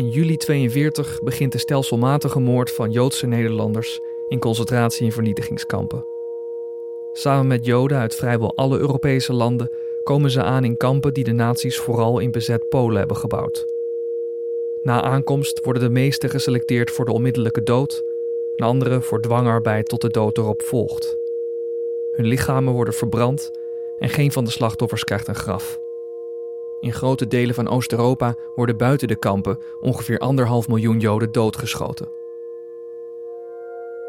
In juli 42 begint de stelselmatige moord van Joodse Nederlanders in concentratie- en vernietigingskampen. Samen met Joden uit vrijwel alle Europese landen komen ze aan in kampen die de nazi's vooral in bezet Polen hebben gebouwd. Na aankomst worden de meesten geselecteerd voor de onmiddellijke dood, en anderen voor dwangarbeid tot de dood erop volgt. Hun lichamen worden verbrand en geen van de slachtoffers krijgt een graf. In grote delen van Oost-Europa worden buiten de kampen ongeveer anderhalf miljoen Joden doodgeschoten.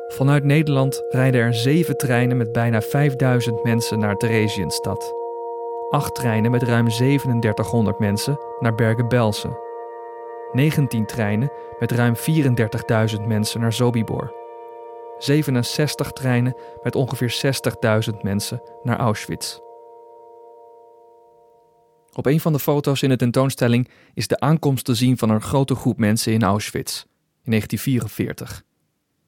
Vanuit Nederland rijden er zeven treinen met bijna 5000 mensen naar Theresienstad. Acht treinen met ruim 3700 mensen naar Bergen-Belsen. 19 treinen met ruim 34.000 mensen naar Sobibor. 67 treinen met ongeveer 60.000 mensen naar Auschwitz. Op een van de foto's in de tentoonstelling is de aankomst te zien van een grote groep mensen in Auschwitz in 1944.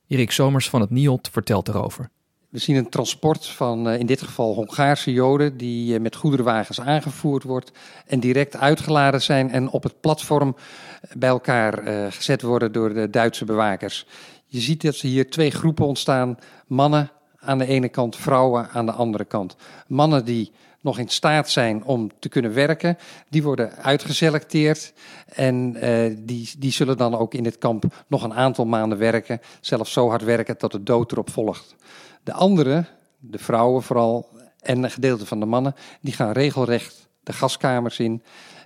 Erik Somers van het NIOD vertelt erover. We zien een transport van eh, in dit geval Hongaarse Joden die eh, met goederenwagens aangevoerd wordt en direct uitgeladen zijn en op het platform bij elkaar eh, gezet worden door de Duitse bewakers. Je ziet dat er hier twee groepen ontstaan: mannen aan de ene kant, vrouwen aan de andere kant. Mannen die nog in staat zijn om te kunnen werken, die worden uitgeselecteerd. En uh, die, die zullen dan ook in dit kamp nog een aantal maanden werken, zelfs zo hard werken dat de dood erop volgt. De anderen, de vrouwen vooral en een gedeelte van de mannen, die gaan regelrecht de gaskamers in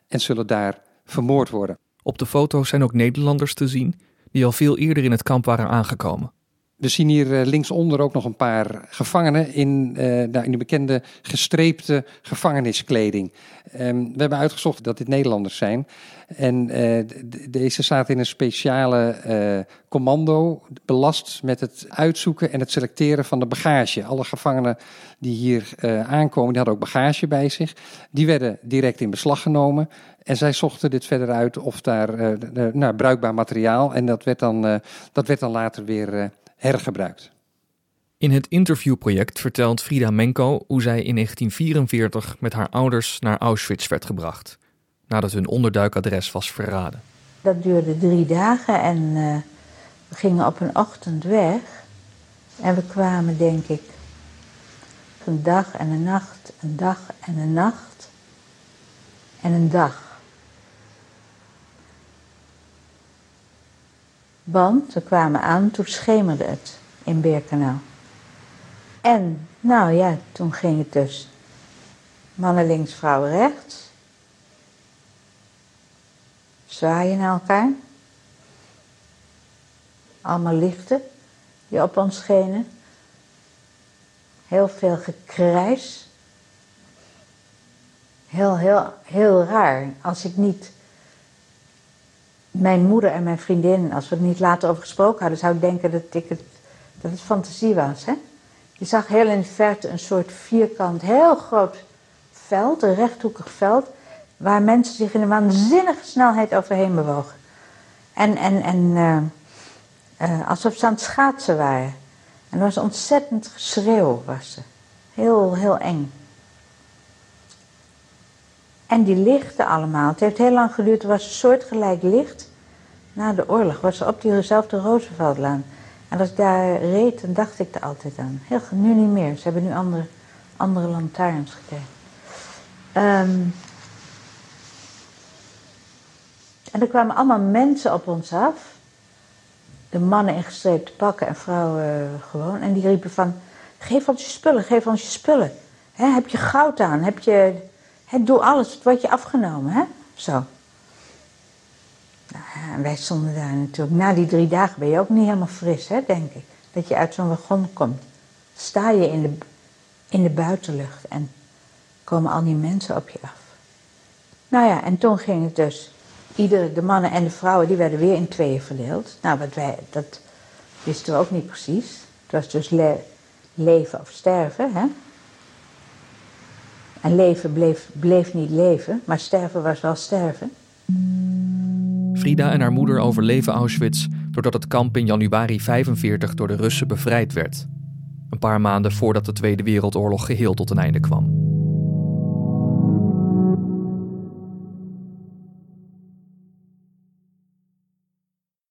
en zullen daar vermoord worden. Op de foto's zijn ook Nederlanders te zien die al veel eerder in het kamp waren aangekomen. We zien hier eh, linksonder ook nog een paar gevangenen in, uh, in de bekende gestreepte gevangeniskleding. Um, we hebben uitgezocht dat dit Nederlanders zijn. En uh, deze zaten in een speciale commando, belast met het uitzoeken en het selecteren van de bagage. Alle gevangenen die hier aankomen, die hadden ook bagage bij zich. Die werden direct in beslag genomen. En zij zochten dit verder uit of daar nou, bruikbaar materiaal. En dat werd dan, dat werd dan later weer hergebruikt. In het interviewproject vertelt Frida Menko hoe zij in 1944 met haar ouders naar Auschwitz werd gebracht, nadat hun onderduikadres was verraden. Dat duurde drie dagen en uh, we gingen op een ochtend weg. En we kwamen, denk ik, een dag en een nacht, een dag en een nacht en een dag. Want we kwamen aan, toen schemerde het in Beerkanaal. En, nou ja, toen ging het dus mannen links, vrouwen rechts. Zwaaien naar elkaar. Allemaal lichten die op ons schenen. Heel veel gekrijs. Heel, heel, heel raar. Als ik niet mijn moeder en mijn vriendin, als we het niet later over gesproken hadden, zou ik denken dat, ik het, dat het fantasie was. Hè? Je zag heel in de verte een soort vierkant, heel groot veld, een rechthoekig veld, waar mensen zich in een waanzinnige snelheid overheen bewogen. En, en, en uh, uh, alsof ze aan het schaatsen waren. En er was ontzettend geschreeuw, was ze. Heel, heel eng. En die lichten allemaal. Het heeft heel lang geduurd. Er was een soortgelijk licht. Na de oorlog was er op diezelfde Rooseveltlaan. En als ik daar reed, dan dacht ik er altijd aan. Heel, nu niet meer. Ze hebben nu andere, andere lantaarns gekregen. Um, en er kwamen allemaal mensen op ons af. De mannen in gestreepte pakken en vrouwen gewoon. En die riepen van, geef ons je spullen, geef ons je spullen. heb je goud aan? Heb je He, doe alles, het wordt je afgenomen, hè? Zo. Nou, en wij stonden daar natuurlijk. Na die drie dagen ben je ook niet helemaal fris, hè, denk ik. Dat je uit zo'n wagon komt. Sta je in de, in de buitenlucht en komen al die mensen op je af. Nou ja, en toen ging het dus. Iedere, de mannen en de vrouwen, die werden weer in tweeën verdeeld. Nou, wat wij, dat wisten we ook niet precies. Het was dus leven of sterven, hè. En leven bleef, bleef niet leven, maar sterven was wel sterven. Frida en haar moeder overleven Auschwitz doordat het kamp in januari 45 door de Russen bevrijd werd. Een paar maanden voordat de Tweede Wereldoorlog geheel tot een einde kwam.